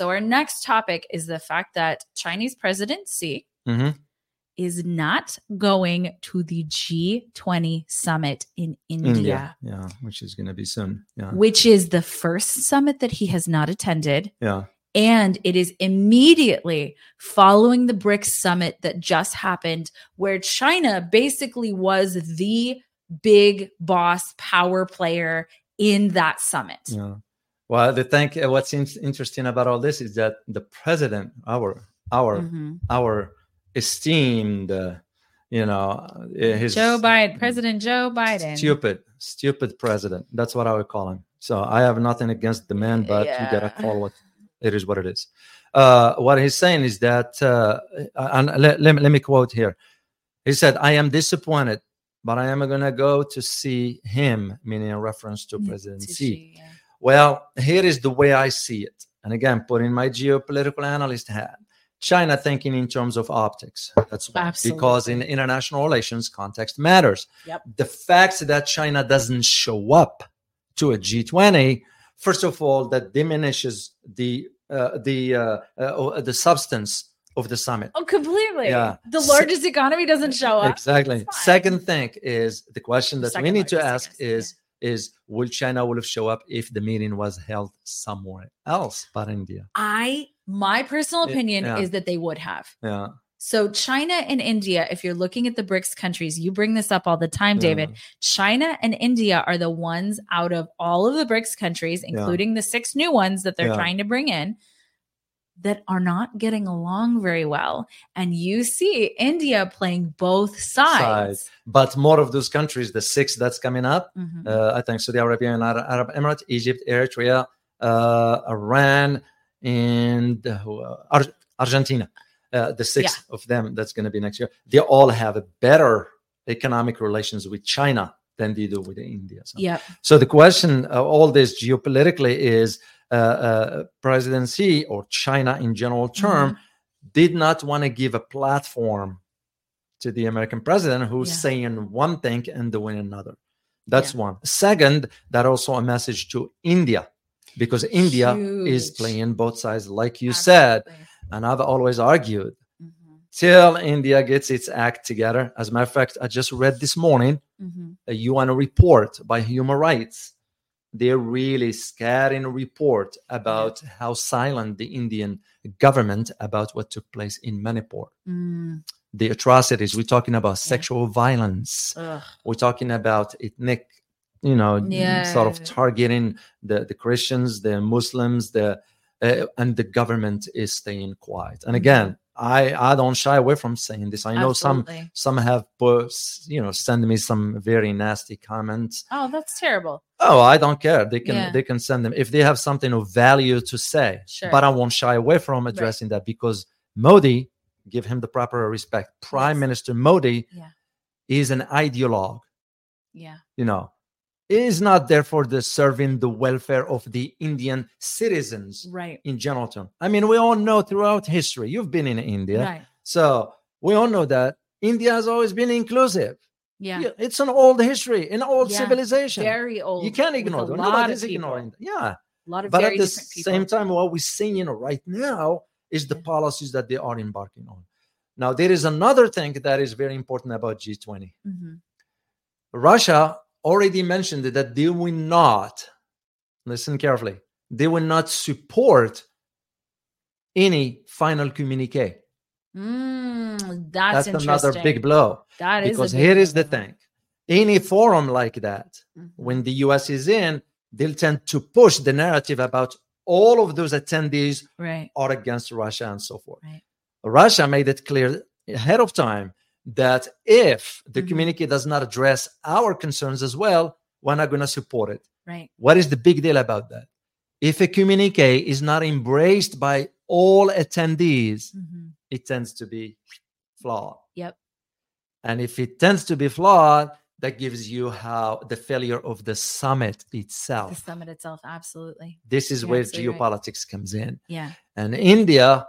So our next topic is the fact that Chinese President Xi Mhm. is not going to the G20 summit in India, India. Yeah, which is going to be soon. Yeah. which is the first summit that he has not attended. Yeah. And it is immediately following the BRICS summit that just happened, where China basically was the big boss power player in that summit. Yeah. Well, the thing, uh, what's in- interesting about all this is that the president, our, our, Mhm. our esteemed, uh, you know, uh, his Joe Biden, President Joe Biden. stupid, stupid president. That's what I would call him. So I have nothing against the man, but you gotta call it. It is what it is. Uh, what he's saying is that, uh, and let, let, me- let me quote here. He said, "I am disappointed, but I am going to go to see him," meaning in reference to Yeah, President to Xi. Xi, yeah. Well, here is the way I see it. And again, putting my geopolitical analyst hat. China thinking in terms of optics. That's why. Because in international relations, context matters. Yep. The fact that China doesn't show up to a G20, first of all, that diminishes the uh, the uh, uh, the substance of the summit. Oh, completely. Yeah. The Se- largest economy doesn't show up. Exactly. Second thing is the question that we need to ask is is will China will have show up if the meeting was held somewhere else but India? I my personal Yeah, opinion yeah. is that they would have. Yeah. So China and India, if you're looking at the BRICS countries, you bring this up all the time, David. China and India are the ones out of all of the BRICS countries, Yeah. including the six new ones that they're Yeah. trying to bring in, that are not getting along very well. And you see India playing both sides. But more of those countries, the six that's coming up, Mhm. uh, I think Saudi Arabia and Arab, Emirates, Egypt, Eritrea, uh, Iran, and uh, uh, Ar- Argentina. Uh, the six of them that's going to be next year. They all have a better economic relations with China than they do with India. So, Yep. so the question of all this geopolitically is uh, uh, or China in general term did not want to give a platform to the American president who's Yeah. saying one thing and doing another. That's one. Second, that also a message to India because India is playing both sides, like you said. And I've always argued Mhm. till India gets its act together. As a matter of fact, I just read this morning Mhm. a UN report by Human Rights. They're really scathing a report about how silent the Indian government about what took place in Manipur. Mm. The atrocities. We're talking about sexual violence. Ugh. We're talking about ethnic, you know, sort of targeting the, the Christians, the Muslims, the uh, and the government is staying quiet. And again, I I don't shy away from saying this. I know some Absolutely. some have put, you know send me some very nasty comments Oh, that's terrible. Oh i don't care they can Yeah. they can send them if they have something of value to say Sure. but i won't shy away from addressing that because modi give him the proper respect prime Yes. minister modi Yeah. is an ideologue Yeah. you know is not therefore the serving the welfare of the indian citizens Right. in general term i mean we all know throughout history you've been in india Right. so we all know that india has always been inclusive Yeah. yeah, it's an old history, an old Yeah, civilization. Very old. you can't ignore lot Nobody's ignoring that. Yeah. A lot of But very at the different people. same time, what we're seeing right now is the Yeah. policies that they are embarking on. Now, there is another thing that is very important about G20. Mhm. Russia already mentioned that they will not, listen carefully, they will not support any final communique. Mm, that's, That's, another big blow. That is because here is the thing any forum like that, Mhm. when the US is in, they'll tend to push the narrative about all of those attendees Right. are against Russia and so forth. Right. Russia made it clear ahead of time that if the Mhm. communique does not address our concerns as well, we're not going to support it. Right. What is the big deal about that? If a communique is not embraced by all attendees, Mhm. it tends to be flawed. Yep. And if it tends to be flawed, that gives you how the failure of the summit The itself. summit itself. Absolutely. This is You're where absolutely right. geopolitics comes in. Yeah. And India,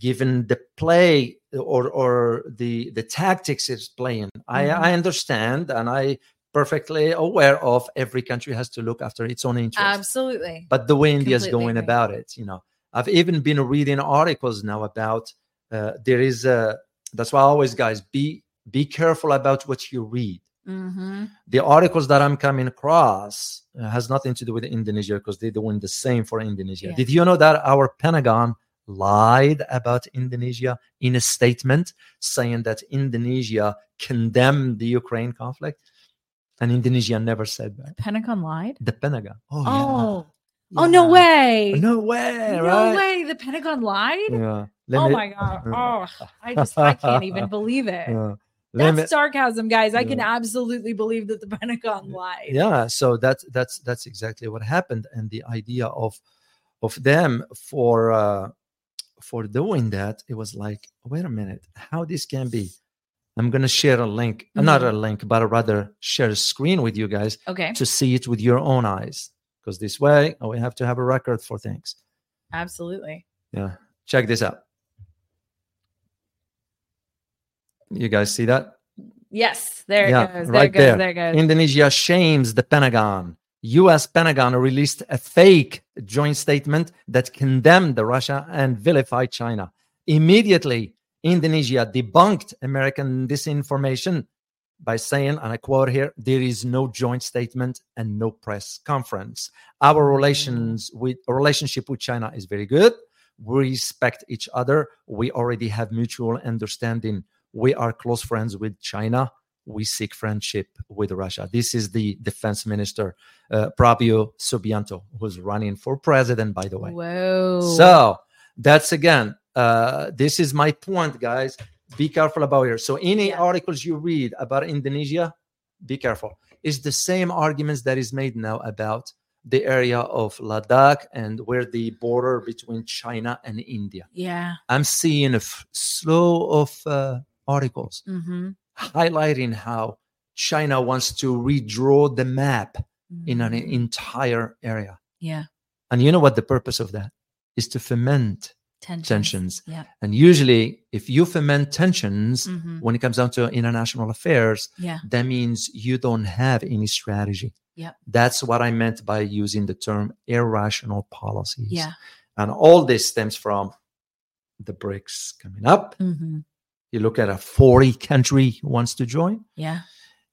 given the play or or the the tactics it's playing, I, Mhm. I understand and I perfectly aware of every country has to look after its own interests. Absolutely. But the way India's going agree. about it, you know, I've even been reading articles now about uh, there is a. That's why always, guys, be be careful about what you read. Mm-hmm. The articles that I'm coming across uh, has nothing to do with Indonesia because they're doing the same for Indonesia. Yeah. Did you know that our Pentagon lied about Indonesia in a statement saying that Indonesia condemned the Ukraine conflict? And Indonesia never said that. Pentagon lied. The Pentagon. Oh, Oh, yeah. oh no way! No way, No right? way! The Pentagon lied. Yeah. Let Oh my god! Oh, I just I can't even believe it. Yeah. That's sarcasm, guys. I can absolutely believe that the Pentagon lied. yeah so that's that's that's exactly what happened and the idea of of them for uh for doing that it was like wait a minute how this can be i'm gonna share a link not a link but I rather share a screen with you guys Okay, to see it with your own eyes because this way we have to have a record for things absolutely. yeah check this out you guys see that Yes, there Yeah, it goes. There right it goes. there. There it goes. Indonesia shames the Pentagon. US Pentagon released a fake joint statement that condemned the Russia and vilified China. Immediately, Indonesia debunked American disinformation by saying, and I quote here, there is no joint statement and no press conference. Our mm. relations with relationship with China is very good. We respect each other. We already have mutual understanding. We are close friends with China we seek friendship with Russia. This is the defense minister, uh, Prabowo Subianto, who's running for president, by the way. Whoa. So that's again, uh, this is my point, guys. Be careful about here. So any Yeah. articles you read about Indonesia, be careful. It's the same arguments that is made now about the area of Ladakh and where the border between China and India. yeah. I'm seeing a f- slow of uh, articles Mm-hmm. highlighting how China wants to redraw the map in an Mhm. entire area. yeah And you know what the purpose of that is to ferment tensions. tensions. Yeah. And usually, if you ferment tensions Mhm. when it comes down to international affairs, Yeah. that means you don't have any strategy. Yep. That's what I meant by using the term irrational policies. Yeah. And all this stems from the BRICS coming up. hmm You look at a 40 country wants to join. Yeah.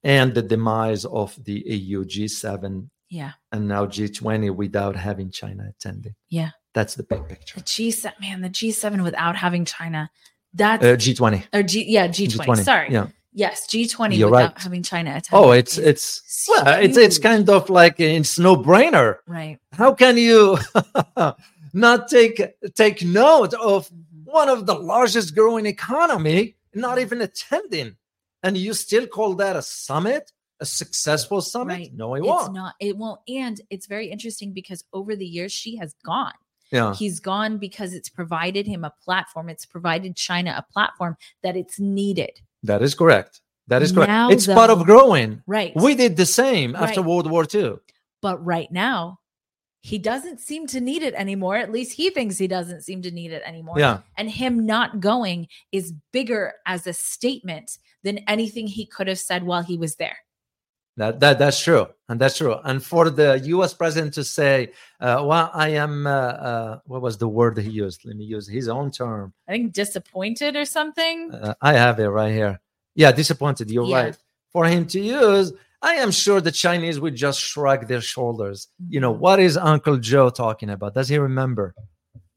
and the demise of the EU G7 Yeah. and now G20 without having China attending. Yeah. That's the big picture. The picture. G7, man, the G7 without having China. That's Uh, G20. or G, yeah, G20. Sorry. Yeah. Yes, G20 You're without right. having China attend. Oh, it's it's well, it's it's kind of like it's no brainer. right. How can you not take take note of. One of the largest growing economy not even attending, and you still call that a summit, a successful summit? Right. No, it It's won't. not. It won't. And it's very interesting because over the years Xi has gone. yeah, He's gone because it's provided him a platform. It's provided China a platform that it's needed. that is correct. That is correct. Now, it's part of growing. Right. We did the same after World War II. but right now, he doesn't seem to need it anymore. At least he thinks he doesn't seem to need it anymore. Yeah, And him not going is bigger as a statement than anything he could have said while he was there. that, that that's true, and that's true. And for the U.S. president to say, uh, "Well, I am," uh, uh, what was the word he used? Let me use his own term. I think disappointed or something. Uh, I have it right here. Yeah, disappointed. You're Yeah. right. For him to use, I am sure the Chinese would just shrug their shoulders. You know, Mhm. what is Uncle Joe talking about? Does he remember?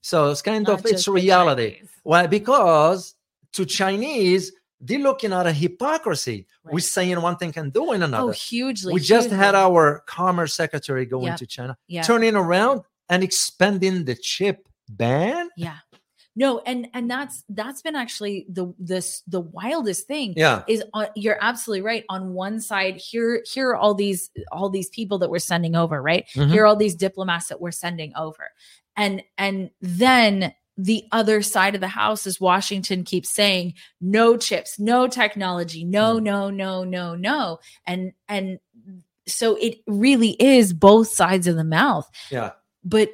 So it's kind Not of it's reality. Why? Because to Chinese, they're looking at a hypocrisy. We're saying one thing and doing another. Oh, hugely. we just had our commerce secretary going Yeah. to China, yeah. turning around and expanding the chip ban. Yeah. No, and and that's that's been actually the this the wildest thing Yeah, is on, you're absolutely right. On one side, here here are all these all these people that we're sending over, right? Mhm. Here are all these diplomats that we're sending over. And and then the other side of the house is Washington keeps saying no chips, no technology, no, Mm. no, no, no, no. And and so it really is both sides of the mouth. yeah. But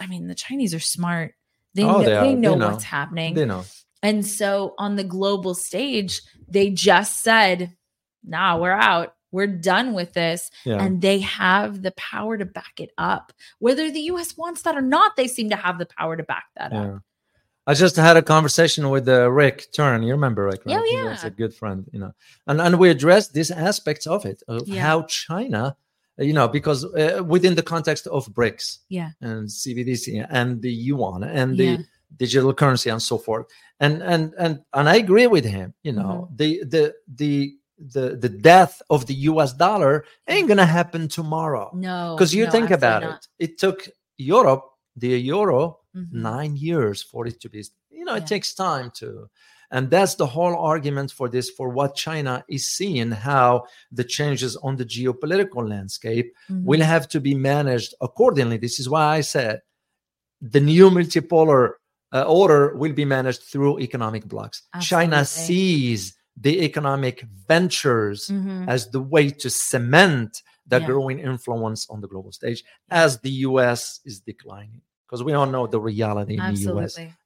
I mean, the Chinese are smart. They Oh, know, they they, know know. what's happening. They know. And so on the global stage, they just said, nah, we're out. we're done with this. Yeah. And they have the power to back it up. Whether the US wants that or not, they seem to have the power to back that yeah. up. I just had a conversation with uh, Rick Turn. You remember Rick? Yeah, right? yeah. He's a good friend, you know, and and we addressed these aspects of it of Yeah. how China, you know, because uh, within the context of BRICS Yeah. and CBDC and the yuan and the Yeah. digital currency and so forth, and and and and I agree with him. You know, Mm-hmm. the the the the the death of the U.S. dollar ain't gonna happen tomorrow No. because you no, think about absolutely it. It took Europe, the euro, not. Mhm. nine years for it to be you know Yeah. it takes time to and that's the whole argument for this for what china is seeing how the changes on the geopolitical landscape Mhm. will have to be managed accordingly this is why i said the new multipolar uh, order will be managed through economic blocks china sees the economic ventures Mhm. as the way to cement the Yeah. growing influence on the global stage as the US is declining. Because we all know the reality in the US Absolutely.